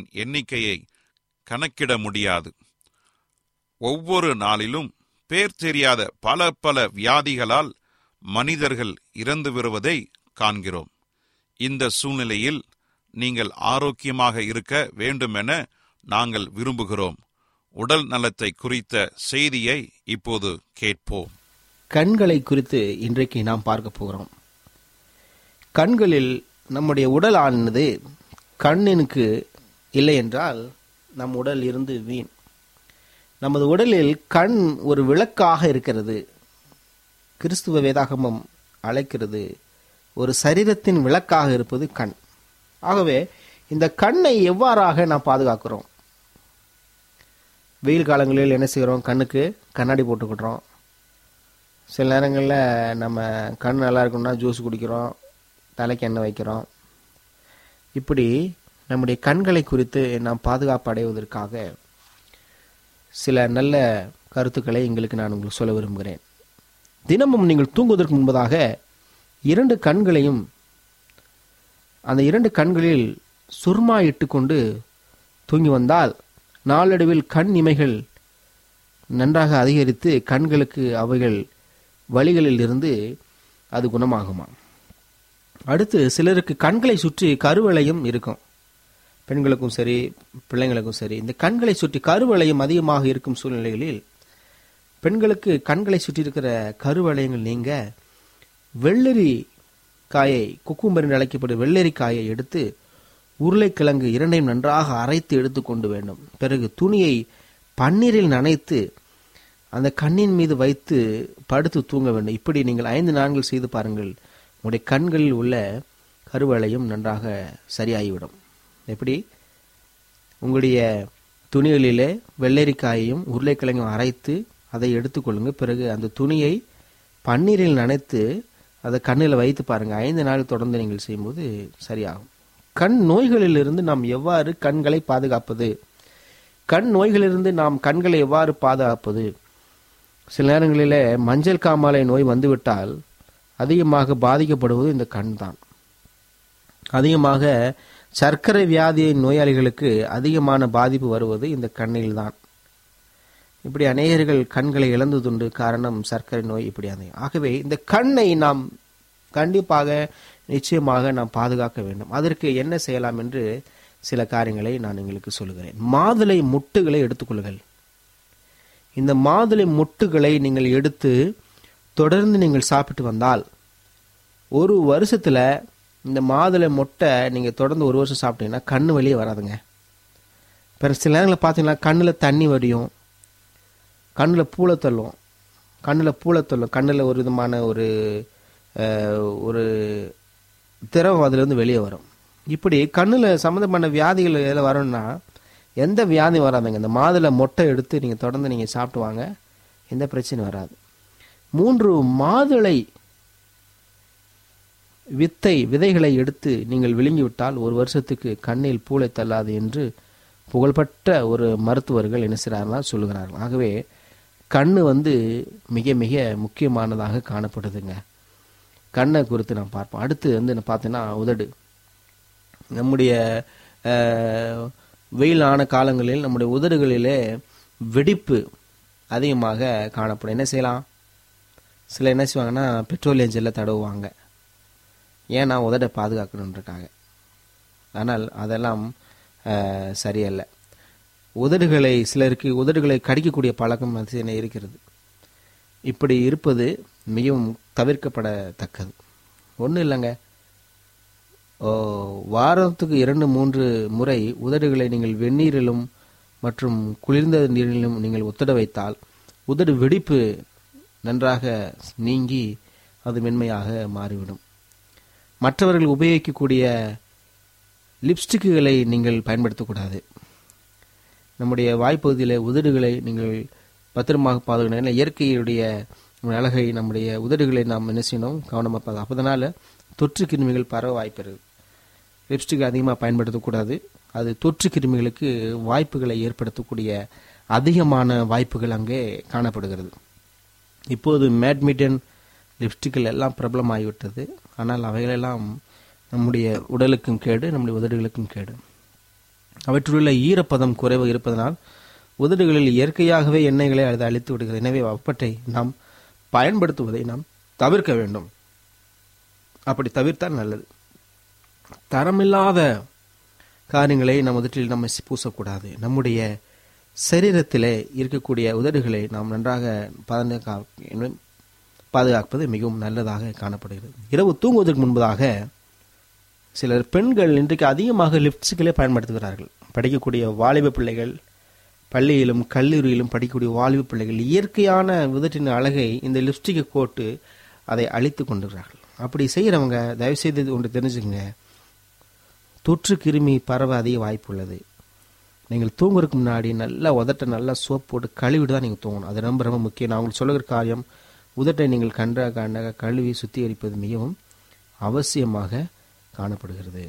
நாட்களின் எண்ணிக்கையை கணக்கிட முடியாது. ஒவ்வொரு நாளிலும் பேர் தெரியாத பல பல வியாதிகளால் மனிதர்கள் இறந்து வருவதை காண்கிறோம். இந்த சூழ்நிலையில் நீங்கள் ஆரோக்கியமாக இருக்க வேண்டுமென நாங்கள் விரும்புகிறோம். உடல் நலத்தை குறித்த செய்தியை இப்போது கேட்போம். கண்களை குறித்து இன்றைக்கு நாம் பார்க்க போகிறோம். கண்களில் நம்முடைய உடல் ஆனது கண்ணினுக்கு இல்லை என்றால் நம் உடல் இருந்து வீண். நமது உடலில் கண் ஒரு விளக்காக இருக்கிறது. கிறிஸ்துவ வேதாகமம் அழைக்கிறது ஒரு சரீரத்தின் விளக்காக இருப்பது கண். ஆகவே இந்த கண்ணை எவ்வாறாக நாம் பாதுகாக்கிறோம்? வெயில் காலங்களில் என்ன செய்கிறோம்? கண்ணுக்கு கண்ணாடி போட்டுக்கிட்டுறோம் சில நேரங்களில் நம்ம கண் நல்லா இருக்கணும்னா ஜூஸ் குடிக்கிறோம் தலைக்கு எண்ணெய் வைக்கிறோம். இப்படி நம்முடைய கண்களை குறித்து நாம் பாதுகாப்பு அடைவதற்காக சில நல்ல கருத்துக்களை எங்களுக்கு நான் உங்களுக்கு சொல்ல விரும்புகிறேன். தினமும் நீங்கள் தூங்குவதற்கு முன்பதாக இரண்டு கண்களையும் அந்த இரண்டு கண்களில் சுர்மா இட்டுக்கொண்டு தூங்கி வந்தால் நாளடைவில் கண் இமைகள் நன்றாக அதிகரித்து கண்களுக்கு அவைகள் வழிகளில் இருந்து அது குணமாகுமா அடுத்து சிலருக்கு கண்களை சுற்றி கருவளையும் இருக்கும். பெண்களுக்கும் சரி பிள்ளைங்களுக்கும் சரி இந்த கண்களை சுற்றி கருவளையம் அதிகமாக இருக்கும் சூழ்நிலைகளில் பெண்களுக்கு கண்களை சுற்றி இருக்கிற கருவளையங்கள் நீங்க வெள்ளரி காயை குக்கும்பர் என்று அழைக்கப்படும் வெள்ளரி காயை எடுத்து உருளைக்கிழங்கு இரண்டையும் நன்றாக அரைத்து எடுத்துக்கொண்டு வேண்டும். பிறகு துணியை பன்னீரில் நனைத்து அந்த கண்ணின் மீது வைத்து படுத்து தூங்க வேண்டும். இப்படி நீங்கள் ஐந்து நாட்கள் செய்து பாருங்கள். உங்களுடைய கண்களில் உள்ள கருவளையும் நன்றாக சரியாகிவிடும். எப்படி? உங்களுடைய துணிகளிலே வெள்ளரிக்காயையும் உருளைக்கிழங்கும் அரைத்து அதை எடுத்துக்கொள்ளுங்கள் பிறகு அந்த துணியை பன்னீரில் நனைத்து அதை கண்ணில் வைத்து பாருங்க. ஐந்து நாள் தொடர்ந்து நீங்கள் செய்யும்போது சரியாகும். கண் நோய்களிலிருந்து நாம் எவ்வாறு கண்களை பாதுகாப்பது? கண் நோய்களிலிருந்து நாம் கண்களை எவ்வாறு பாதுகாப்பது? சில நேரங்களில் மஞ்சள் காமாலை நோய் வந்துவிட்டால் அதிகமாக பாதிக்கப்படுவது இந்த கண் தான் அதிகமாக சர்க்கரை வியாதியை நோயாளிகளுக்கு அதிகமான பாதிப்பு வருவது இந்த கண்ணில் தான் இப்படி அநேகர்கள் கண்களை இழந்ததுண்டு காரணம் சர்க்கரை நோய் இப்படி அது ஆகவே இந்த கண்ணை நாம் கண்டிப்பாக நிச்சயமாக நாம் பாதுகாக்க வேண்டும். அதற்கு என்ன செய்யலாம் என்று சில காரியங்களை நான் எங்களுக்கு சொல்லுகிறேன். மாதுளை முட்டுகளை எடுத்துக்கொள்ளுங்கள். இந்த மாதுளை முட்டுகளை நீங்கள் எடுத்து தொடர்ந்து நீங்கள் சாப்பிட்டு வந்தால் ஒரு வருஷத்தில் இந்த மாதுளை மொட்டை நீங்கள் தொடர்ந்து ஒரு வருஷம் சாப்பிட்டீங்கன்னா கண் வெளியே வராதுங்க. பிற சில நேரங்களில் பார்த்தீங்கன்னா கண்ணில் தண்ணி வடியும். கண்ணில் பூளை தள்ளும். கண்ணில் பூளை தள்ளும். கண்ணில் ஒரு விதமான ஒரு ஒரு திரவம் அதுலேருந்து வெளியே வரும். இப்படி கண்ணில் சம்மந்தமான வியாதிகள் எதில் வரும்னா எந்த வியாதி வராதுங்க. இந்த மாதுளை மொட்டை எடுத்து நீங்கள் தொடர்ந்து நீங்கள் சாப்பிட்டு வாங்க. எந்த பிரச்சனையும் வராது. மூன்று மாதுளை வித்தை விதைகளை எடுத்து நீங்கள் விழுங்கிவிட்டால் ஒரு வருஷத்துக்கு கண்ணில் பூளை தள்ளாது என்று புகழ்பெற்ற ஒரு மருத்துவர்கள் என்ன செய்கிறார்கள் சொல்லுகிறார்கள். ஆகவே கண்ணு வந்து மிக மிக முக்கியமானதாக காணப்படுதுங்க. கண்ணை குறித்து நாம் பார்ப்போம். அடுத்து வந்து என்ன பார்த்தீங்கன்னா உதடு. நம்முடைய வெயிலான காலங்களில் நம்முடைய உதடுகளிலே வெடிப்பு அதிகமாக காணப்படும். என்ன செய்யலாம்? சில என்ன செய்வாங்கன்னா பெட்ரோலியம் ஜெல்லை தடவுவாங்க. ஏன்னா உதடை பாதுகாக்கணுன்றக்காக ஆனால் அதெல்லாம் சரியல்ல. உதடுகளை சிலருக்கு உதடுகளை கடிக்கக்கூடிய பழக்கம் அது இருக்கிறது. இப்படி இருப்பது மிகவும் தவிர்க்கப்படத்தக்கது. ஒன்றும் இல்லைங்க. வாரத்துக்கு இரண்டு மூன்று முறை உதடுகளை நீங்கள் வெந்நீரிலும் மற்றும் குளிர்ந்த நீரிலும் நீங்கள் ஒத்தட வைத்தால் உதடு வெடிப்பு நன்றாக நீங்கி அது மென்மையாக மாறிவிடும். மற்றவர்கள் உபயோகிக்கக்கூடிய லிப்ஸ்டிக்குகளை நீங்கள் பயன்படுத்தக்கூடாது. நம்முடைய வாய்ப்பகுதியில் உதடுகளை நீங்கள் பத்திரமாக பாதுகாக்கணும் இயற்கையுடைய அழகை நம்முடைய உதடுகளை நாம் என்ன செய்யணும்? கவனமாக பாது அப்போதனால தொற்று கிருமிகள் பரவ வாய்ப்பு இருக்குது லிப்ஸ்டிக் அதிகமாக பயன்படுத்தக்கூடாது. அது தொற்று கிருமிகளுக்கு வாய்ப்புகளை ஏற்படுத்தக்கூடிய அதிகமான வாய்ப்புகள் அங்கே காணப்படுகிறது. இப்போது மேட்மிட்டன் லிப்ஸ்டிக்கில் எல்லாம் பிரபலமாகிவிட்டது. ஆனால் அவைகளெல்லாம் நம்முடைய உடலுக்கும் கேடு நம்முடைய உதடுகளுக்கும் கேடு. அவற்றிலுள்ள ஈரப்பதம் குறைவு இருப்பதனால் உதடுகளில் இயற்கையாகவே எண்ணெய்களை அது அழித்து விடுகிறது. எனவே அப்பற்றை நாம் பயன்படுத்துவதை நாம் தவிர்க்க வேண்டும். அப்படி தவிர்த்தால் நல்லது. தரமில்லாத காரியங்களை நம் உதட்டில் நம்ம பூசக்கூடாது. நம்முடைய சரீரத்திலே இருக்கக்கூடிய உதடுகளை நாம் நன்றாக பாதுகா பாதுகாப்பது மிகவும் நல்லதாக காணப்படுகிறது. இரவு தூங்குவதற்கு முன்பதாக சிலர் பெண்கள் இன்றைக்கு அதிகமாக லிப்ட்ஸுகளே பயன்படுத்துகிறார்கள். படிக்கக்கூடிய வாலிப பிள்ளைகள் பள்ளியிலும் கல்லூரியிலும் படிக்கக்கூடிய வாலிப பிள்ளைகள் இயற்கையான விதட்டின் அழகை இந்த லிப்ஸ்டிக்கை கோட்டு அதை அழித்து கொண்டுகிறார்கள். அப்படி செய்கிறவங்க தயவுசெய்து ஒன்று தெரிஞ்சுக்கங்க. தொற்று கிருமி பரவ அதிக வாய்ப்பு உள்ளது. நீங்கள் தூங்குறதுக்கு முன்னாடி நல்லா உதட்ட நல்லா சோப் போட்டு கழுவிட்டு தான் நீங்கள் தூங்கணும். அது ரொம்ப ரொம்ப முக்கியம். நான் உங்களுக்கு சொல்லுகிற காரியம் உதட்டை நீங்கள் கன்றாக கண்ட கழுவி சுத்திகரிப்பது மிகவும் அவசியமாக காணப்படுகிறது.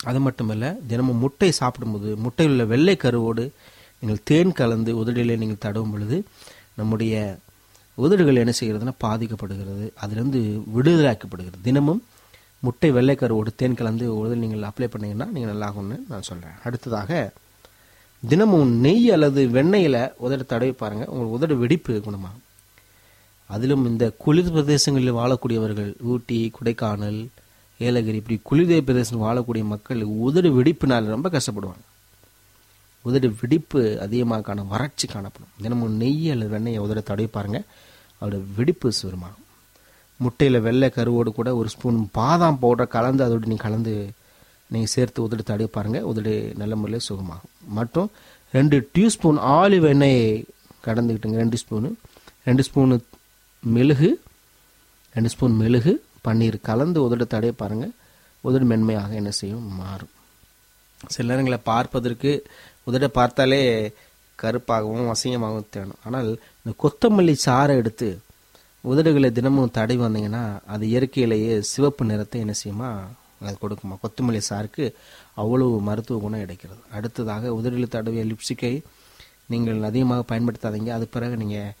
அது மட்டுமல்ல தினமும் முட்டை சாப்பிடும்போது முட்டையில் உள்ள வெள்ளை கருவோடு நீங்கள் தேன் கலந்து உதடிலே நீங்கள் தடவும் பொழுது நம்முடைய உதடுகள் என்ன செய்கிறதுனா பாதிக்கப்படுகிறது. அதிலிருந்து விடுதலாக்கப்படுகிறது. தினமும் முட்டை வெள்ளைக்கருவோடு தேன் கலந்து உதடில் நீங்கள் அப்ளை பண்ணீங்கன்னா நீங்கள் நல்லாகும்னு நான் சொல்கிறேன் அடுத்ததாக தினமும் நெய் அல்லது வெண்ணெயில் உதடு தடவி பாருங்கள் உங்கள் உதடு வெடிப்பு குணமாகும். அதிலும் இந்த குளிர் பிரதேசங்களில் வாழக்கூடியவர்கள் ஊட்டி கொடைக்கானல் ஏலகிரி இப்படி குளிர் பிரதேசம் வாழக்கூடிய மக்கள் உதடு வெடிப்புனால் ரொம்ப கஷ்டப்படுவாங்க. உதடு வெடிப்பு அதிகமாக காண வறட்சி காணப்படும். தினமும் நெய் அல்லது வெண்ணெயை உதட தடவி பாருங்கள் அதோட வெடிப்பு சுருமாகும் முட்டையில் வெள்ளை கருவோடு கூட ஒரு ஸ்பூன் பாதாம் பவுடர் கலந்து அதோடு நீங்கள் கலந்து நீங்கள் சேர்த்து உதடு தடவி பாருங்கள் உதடு நல்ல முறையில் சுகமாகும். மற்றும் ரெண்டு டியூ ஸ்பூன் ஆலிவ் எண்ணெயை கடந்துக்கிட்டுங்க ரெண்டு ஸ்பூனு. ரெண்டு ஸ்பூனு மெழுகு ரெண்டு ஸ்பூன் மெழுகு பன்னீர் கலந்து உதடு தடைய பாருங்கள் உதடு மென்மையாக என்ன செய்யும்? மாறும். சில நேரங்களை பார்ப்பதற்கு உதட பார்த்தாலே கருப்பாகவும் அசிங்கமாகவும் தேணும். ஆனால் இந்த கொத்தமல்லி சாறை எடுத்து உதடுகளை தினமும் தடவி வந்தீங்கன்னா அது இயற்கையிலேயே சிவப்பு நிறத்தை என்ன செய்யுமா? அது கொடுக்குமா? கொத்தமல்லி சாருக்கு அவ்வளவு மருத்துவ குணம் கிடைக்கிறது. அடுத்ததாக உதடுகளை தடவிய லிப்ஸ்டிக்கை நீங்கள் அதிகமாக பயன்படுத்தாதீங்க. அது பிறகு நீங்கள்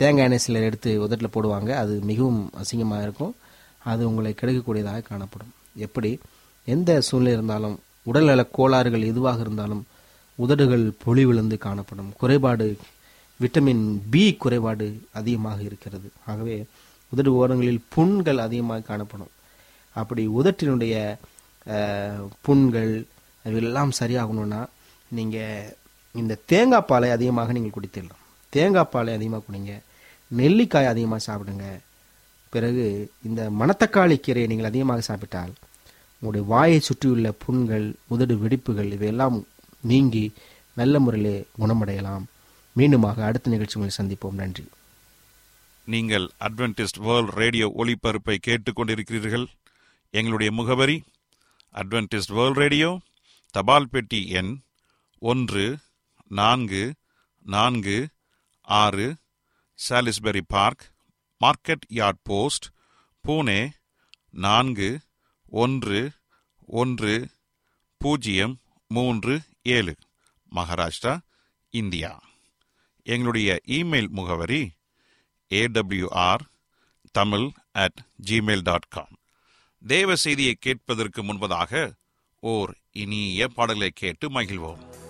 தேங்காய் எண்ணெய் சிலர் எடுத்து உதட்டில் போடுவாங்க. அது மிகவும் அசிங்கமாக இருக்கும். அது உங்களை கிடைக்கக்கூடியதாக காணப்படும். எப்படி? எந்த சூழ்நிலை இருந்தாலும் உடல்நல கோளாறுகள் எதுவாக இருந்தாலும் உதடுகள் பொலி விழுந்து காணப்படும். குறைபாடு விட்டமின் பி குறைபாடு அதிகமாக இருக்கிறது. ஆகவே உதடு ஓரங்களில் புண்கள் அதிகமாக காணப்படும். அப்படி உதட்டினுடைய புண்கள் எல்லாம் சரியாகணும்னா நீங்கள் இந்த தேங்காய் பாலை அதிகமாக நீங்கள் குடித்திடலாம் தேங்காய் பாலை அதிகமாக குடிங்க. நெல்லிக்காய் அதிகமாக சாப்பிடுங்க. பிறகு இந்த மணத்தக்காளி கீரையை நீங்கள் அதிகமாக சாப்பிட்டால் உங்களுடைய வாயை சுற்றியுள்ள புண்கள் உதடு வெடிப்புகள் இவையெல்லாம் நீங்கி நல்ல முறையிலே குணமடையலாம். மீண்டுமாக அடுத்த நிகழ்ச்சி உங்களை சந்திப்போம். நன்றி. நீங்கள் அட்வென்டிஸ்ட் வேர்ல்ட் ரேடியோ ஒளிபரப்பை கேட்டுக்கொண்டிருக்கிறீர்கள். எங்களுடைய முகவரி அட்வென்டிஸ்ட் வேர்ல்ட் ரேடியோ தபால் பெட்டி எண் ஒன்று நான்கு நான்கு ஆறு Salisbury Park market yard post Pune நான்கு ஒன்று ஒன்று பூஜ்ஜியம் மூன்று ஏழு மகாராஷ்டிரா இந்தியா. எங்களுடைய இமெயில் முகவரி AWR Tamil at Gmail dot com தேவ செய்தியை கேட்பதற்கு முன்பதாக ஓர் இனிய பாடலை கேட்டு மகிழ்வோம்.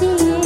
Khi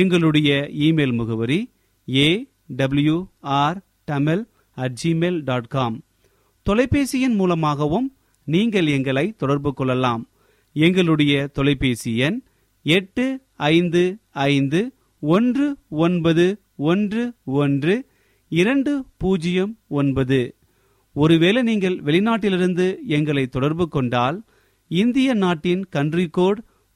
எங்களுடைய இமெயில் முகவரி A W R Tamil at Gmail dot com தொலைபேசியின் மூலமாகவும் நீங்கள் எங்களை தொடர்பு கொள்ளலாம். எங்களுடைய தொலைபேசி எண் எட்டு ஐந்து ஐந்து ஒன்று ஒன்பது ஒன்று ஒன்று இரண்டு பூஜ்ஜியம் ஒன்பது. ஒருவேளை நீங்கள் வெளிநாட்டிலிருந்து எங்களை தொடர்பு கொண்டால் இந்திய நாட்டின் கன்ட்ரி கோட்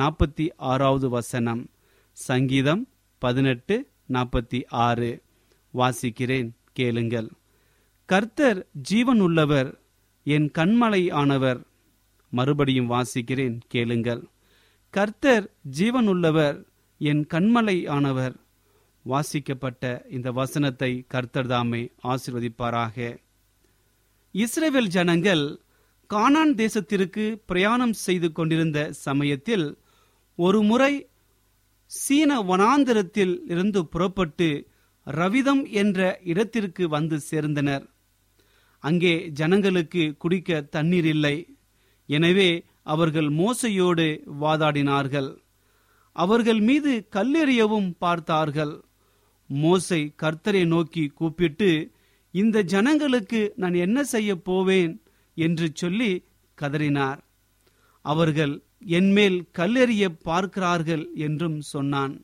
நாற்பத்தி ஆறாவது வசனம். சங்கீதம் பதினெட்டு நாற்பத்தி ஆறு. வாசிக்கிறேன் கேளுங்கள். கர்த்தர் ஜீவன் உள்ளவர் என் கண்மலை ஆனவர். மறுபடியும் வாசிக்கிறேன் கேளுங்கள். கர்த்தர் ஜீவன் உள்ளவர் என் கண்மலை ஆனவர். வாசிக்கப்பட்ட இந்த வசனத்தை கர்த்தர் தாமே ஆசிர்வதிப்பாராக. இஸ்ரேவேல் ஜனங்கள் கானான் தேசத்திற்கு பிரயாணம் செய்து கொண்டிருந்த சமயத்தில் ஒரு முறை சீன வனாந்திரத்தில் இருந்து புறப்பட்டு ரவிதம் என்ற இடத்திற்கு வந்து சேர்ந்தனர். அங்கே ஜனங்களுக்கு குடிக்க தண்ணீர் இல்லை. எனவே அவர்கள் மோசையோடு வாதாடினார்கள். அவர்கள் மீது கல்லெறியவும் பார்த்தார்கள். மோசை கர்த்தரை நோக்கி கூப்பிட்டு இந்த ஜனங்களுக்கு நான் என்ன செய்ய போவேன்? என்று சொல்லி கதறினார். அவர்கள் என்மேல் கல்லெறிய பார்க்கிறார்கள் என்றும் சொன்னான்.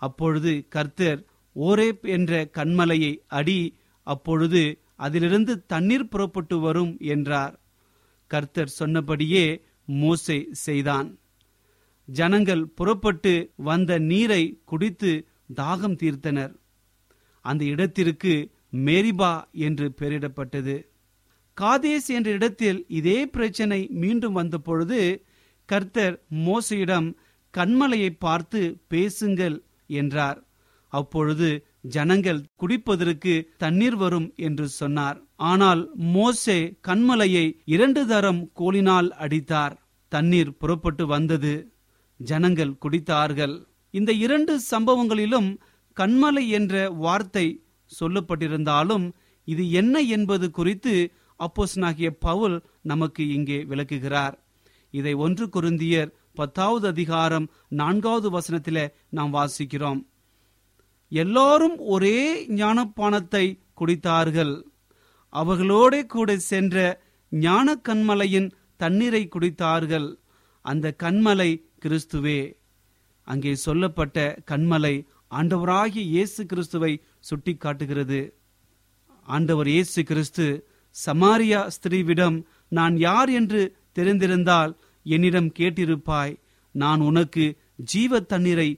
அப்பொழுது கர்த்தர் ஓரேப் என்ற கண்மலையை அடி அப்பொழுது அதிலிருந்து தண்ணீர் புறப்பட்டு வரும் என்றார். கர்த்தர் சொன்னபடியே மோசை செய்தான். ஜனங்கள் புறப்பட்டு வந்த நீரை குடித்து தாகம் தீர்த்தனர். அந்த இடத்திற்கு மேரிபா என்று பெயரிடப்பட்டது. காதேஸ் என்ற இடத்தில் இதே பிரச்சனை மீண்டும் வந்த பொழுது கர்த்தர் மோசையிடம் கண்மலையை பார்த்து பேசுங்கள் என்றார். அப்பொழுது ஜனங்கள் குடிப்பதற்கு தண்ணீர் வரும் என்று சொன்னார். ஆனால் மோசே கண்மலையை இரண்டு தரம் கோலினால் அடித்தார். தண்ணீர் புறப்பட்டு வந்தது. ஜனங்கள் குடித்தார்கள். இந்த இரண்டு சம்பவங்களிலும் கண்மலை என்ற வார்த்தை சொல்லப்பட்டிருந்தாலும் இது என்ன என்பது குறித்து அப்போஸ்னாகிய பவுல் நமக்கு இங்கே விளக்குகிறார். இதை ஒன்று குருந்தியர் பத்தாவது அதிகாரம் நான்காவது வசனத்தில நாம் வாசிக்கிறோம். எல்லாரும் ஒரே ஞானப்பானத்தை குடித்தார்கள். அவர்களோட கூட சென்ற ஞான கண்மலையின் தண்ணீரை குடித்தார்கள். அந்த கண்மலை கிறிஸ்துவே. அங்கே சொல்லப்பட்ட கண்மலை ஆண்டவராகிய இயேசு கிறிஸ்துவை சுட்டி காட்டுகிறது ஆண்டவர் இயேசு கிறிஸ்து சமாரியா ஸ்திரீவிடம் நான் யார் என்று தெரிந்திருந்தால் என்னிடம் கேட்டிருப்பாய். நான் உனக்கு ஜீவ தண்ணீரை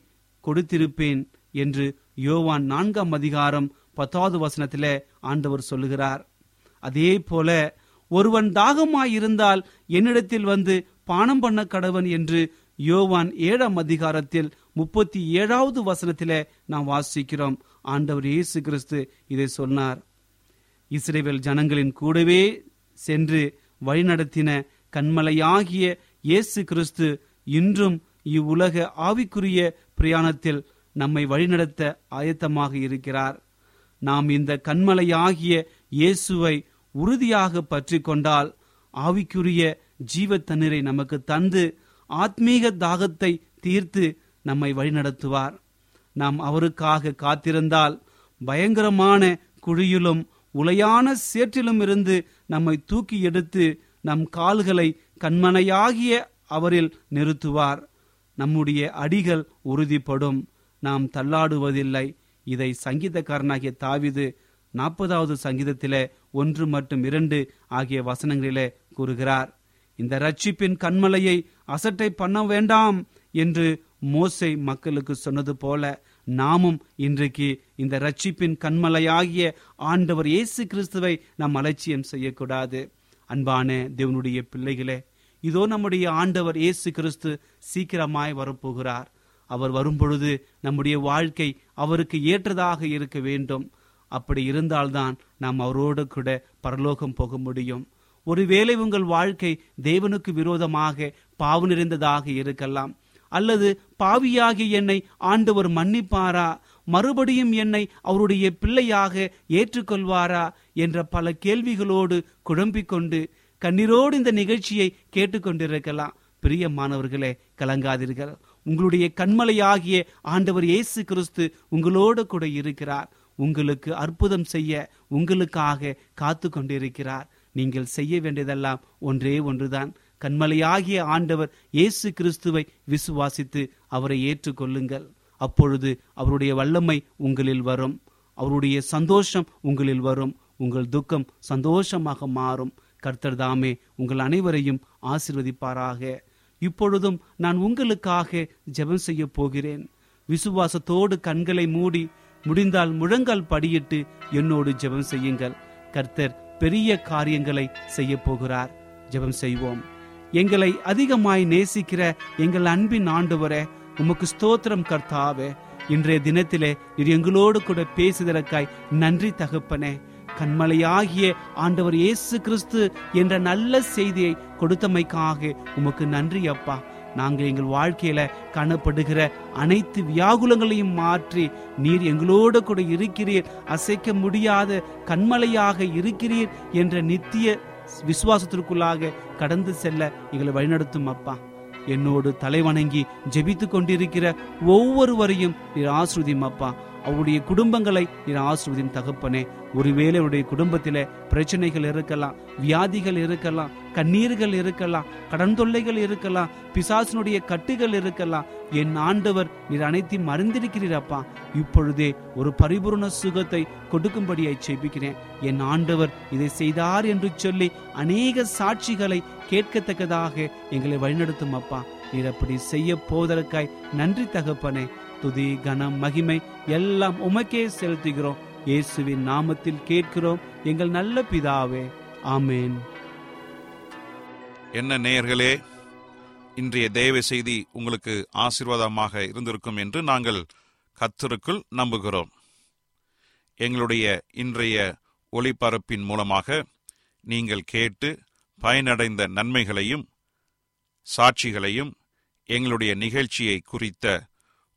கொடுத்திருப்பேன் என்று யோவான் நான்காம் அதிகாரம் பத்தாவது வசனத்தில ஆண்டவர் சொல்லுகிறார். அதே போல ஒருவன் தாகமாயிருந்தால் என்னிடத்தில் வந்து பானம் பண்ண கடவன் என்று யோவான் ஏழாம் அதிகாரத்தில் முப்பத்தி ஏழாவது வசனத்தில நாம் வாசிக்கிறோம். ஆண்டவர் இயேசு கிறிஸ்து இதை சொன்னார். இஸ்ரேவேல் ஜனங்களின் கூடவே சென்று வழிநடத்தின கண்மலையாகிய இயேசு கிறிஸ்து இன்றும் இவ்வுலக ஆவிக்குரிய பிரயாணத்தில் நம்மை வழிநடத்த ஆயத்தமாக இருக்கிறார். நாம் இந்த கண்மலையாகிய இயேசுவை உறுதியாக பற்றி கொண்டால் ஆவிக்குரிய ஜீவ தண்ணீரை நமக்கு தந்து ஆத்மீக தாகத்தை தீர்த்து நம்மை வழிநடத்துவார். நாம் அவருக்காக காத்திருந்தால் பயங்கரமான குழியிலும் உலையான சேற்றிலும் இருந்து நம்மை தூக்கி எடுத்து நம் கால்களை கண்மனையாகிய அவரில் நிறுத்துவார். நம்முடைய அடிகள் உறுதிப்படும். நாம் தள்ளாடுவதில்லை. இதை சங்கீதக்காரனாகிய தாவிது நாற்பதாவது சங்கீதத்திலே ஒன்று மற்றும் இரண்டு ஆகிய வசனங்களிலே கூறுகிறார். இந்த ரட்சிப்பின் கண்மலையை அசட்டை பண்ண வேண்டாம் என்று மோசை மக்களுக்கு சொன்னது போல நாமும் இன்றைக்கு இந்த ரட்சிப்பின் கண்மலையாகிய ஆண்டவர் இயேசு கிறிஸ்துவை நாம் அலட்சியம் செய்யக்கூடாது. அன்பான தேவனுடைய பிள்ளைகளே இதோ நம்முடைய ஆண்டவர் இயேசு கிறிஸ்து சீக்கிரமாய் வரப்போகிறார். அவர் வரும்பொழுது நம்முடைய வாழ்க்கை அவருக்கு ஏற்றதாக இருக்க வேண்டும். அப்படி இருந்தால்தான் நாம் அவரோடு கூட பரலோகம் போக முடியும். ஒருவேளை உங்கள் வாழ்க்கை தேவனுக்கு விரோதமாக பாவு நிறைந்ததாக இருக்கலாம். அல்லது பாவியாகி என்னை ஆண்டவர் மன்னிப்பாரா? மறுபடியும் என்னை அவருடைய பிள்ளையாக ஏற்றுக்கொள்வாரா என்ற பல கேள்விகளோடு குழம்பிக்கொண்டு கண்ணீரோடு இந்த நிகழ்ச்சியை கேட்டுக்கொண்டிருக்கலாம் பிரியமானவர்களே கலங்காதீர்கள். உங்களுடைய கண்மலையாகிய ஆண்டவர் இயேசு கிறிஸ்து உங்களோடு கூட இருக்கிறார். உங்களுக்கு அற்புதம் செய்ய உங்களுக்காக காத்து கொண்டிருக்கிறார். நீங்கள் செய்ய வேண்டியதெல்லாம் ஒன்றே ஒன்றுதான். கண்மலையாகிய ஆண்டவர் இயேசு கிறிஸ்துவை விசுவாசித்து அவரை ஏற்றுக்கொள்ளுங்கள். அப்பொழுது அவருடைய வல்லமை உங்களில் வரும். அவருடைய சந்தோஷம் உங்களில் வரும். உங்கள் துக்கம் சந்தோஷமாக மாறும். கர்த்தர் தாமே உங்கள் அனைவரையும் ஆசிர்வதிப்பாராக. இப்பொழுதும் நான் உங்களுக்காக ஜெபம் செய்ய போகிறேன். விசுவாசத்தோடு கண்களை மூடி முடிந்தால் முழங்கால் படியிட்டு என்னோடு ஜெபம் செய்யுங்கள். கர்த்தர் பெரிய காரியங்களை செய்ய போகிறார். ஜெபம் செய்வோம். எங்களை அதிகமாய் நேசிக்கிற எங்கள் அன்பின் ஆண்டவரே உமக்கு ஸ்தோத்திரம் கர்த்தாவே இன்றைய தினத்திலே நீர் எங்களோடு கூட பேசுதற்காய் நன்றி தகப்பனே. கண்மலையாகிய ஆண்டவர் இயேசு கிறிஸ்து என்ற நல்ல செய்தியை கொடுத்தமைக்காக உமக்கு நன்றி அப்பா. நாங்கள் எங்கள் வாழ்க்கையில காணப்படுகிற அனைத்து வியாகுலங்களையும் மாற்றி நீர் எங்களோடு கூட இருக்கிறீர் அசைக்க முடியாத கண்மலையாக இருக்கிறீர் என்ற நித்திய விசுவாசத்திற்குள்ளாக கடந்து செல்ல எங்களை வழிநடத்தும் அப்பா. என்னோடு தலைவணங்கி ஜெபித்து கொண்டிருக்கிற ஒவ்வொருவரையும் நீர் ஆசிர்வதியும் அப்பா அவருடைய குடும்பங்களை நீர் ஆசிர்வதியும் தகப்பனே. ஒருவேளை அவருடைய குடும்பத்தில் பிரச்சனைகள் இருக்கலாம் வியாதிகள் இருக்கலாம் கண்ணீர்கள் இருக்கலாம் கடன் தொல்லைகள் இருக்கலாம் பிசாசினுடைய கட்டுகள் இருக்கலாம். என் ஆண்டவர் நீர் அனைத்தையும் மறந்திருக்கிறீரப்பா இப்பொழுதே ஒரு பரிபூர்ண சுகத்தை கொடுக்கும்படியாய் செபிக்கிறேன் என் ஆண்டவர் இதை செய்தார் என்று சொல்லி அநேக சாட்சிகளை கேட்கத்தக்கதாக எங்களை வழிநடத்தும் அப்பா. நீர் அப்படி செய்ய போவதற்காய் நன்றி தகப்பனே. துதி கனம் மகிமை எல்லாம் உமக்கே செலுத்துகிறோம். இயேசுவின் நாமத்தில் கேட்கிறோம். எங்கள் நல்ல பிதாவே ஆமேன். என்ன நேயர்களே இன்றைய தேவ செய்தி உங்களுக்கு ஆசீர்வாதமாக இருந்திருக்கும் என்று நாங்கள் கத்தருக்குள் நம்புகிறோம். எங்களுடைய இன்றைய ஒளிபரப்பின் மூலமாக நீங்கள் கேட்டு பயனடைந்த நன்மைகளையும் சாட்சிகளையும் எங்களுடைய நிகழ்ச்சியை குறித்த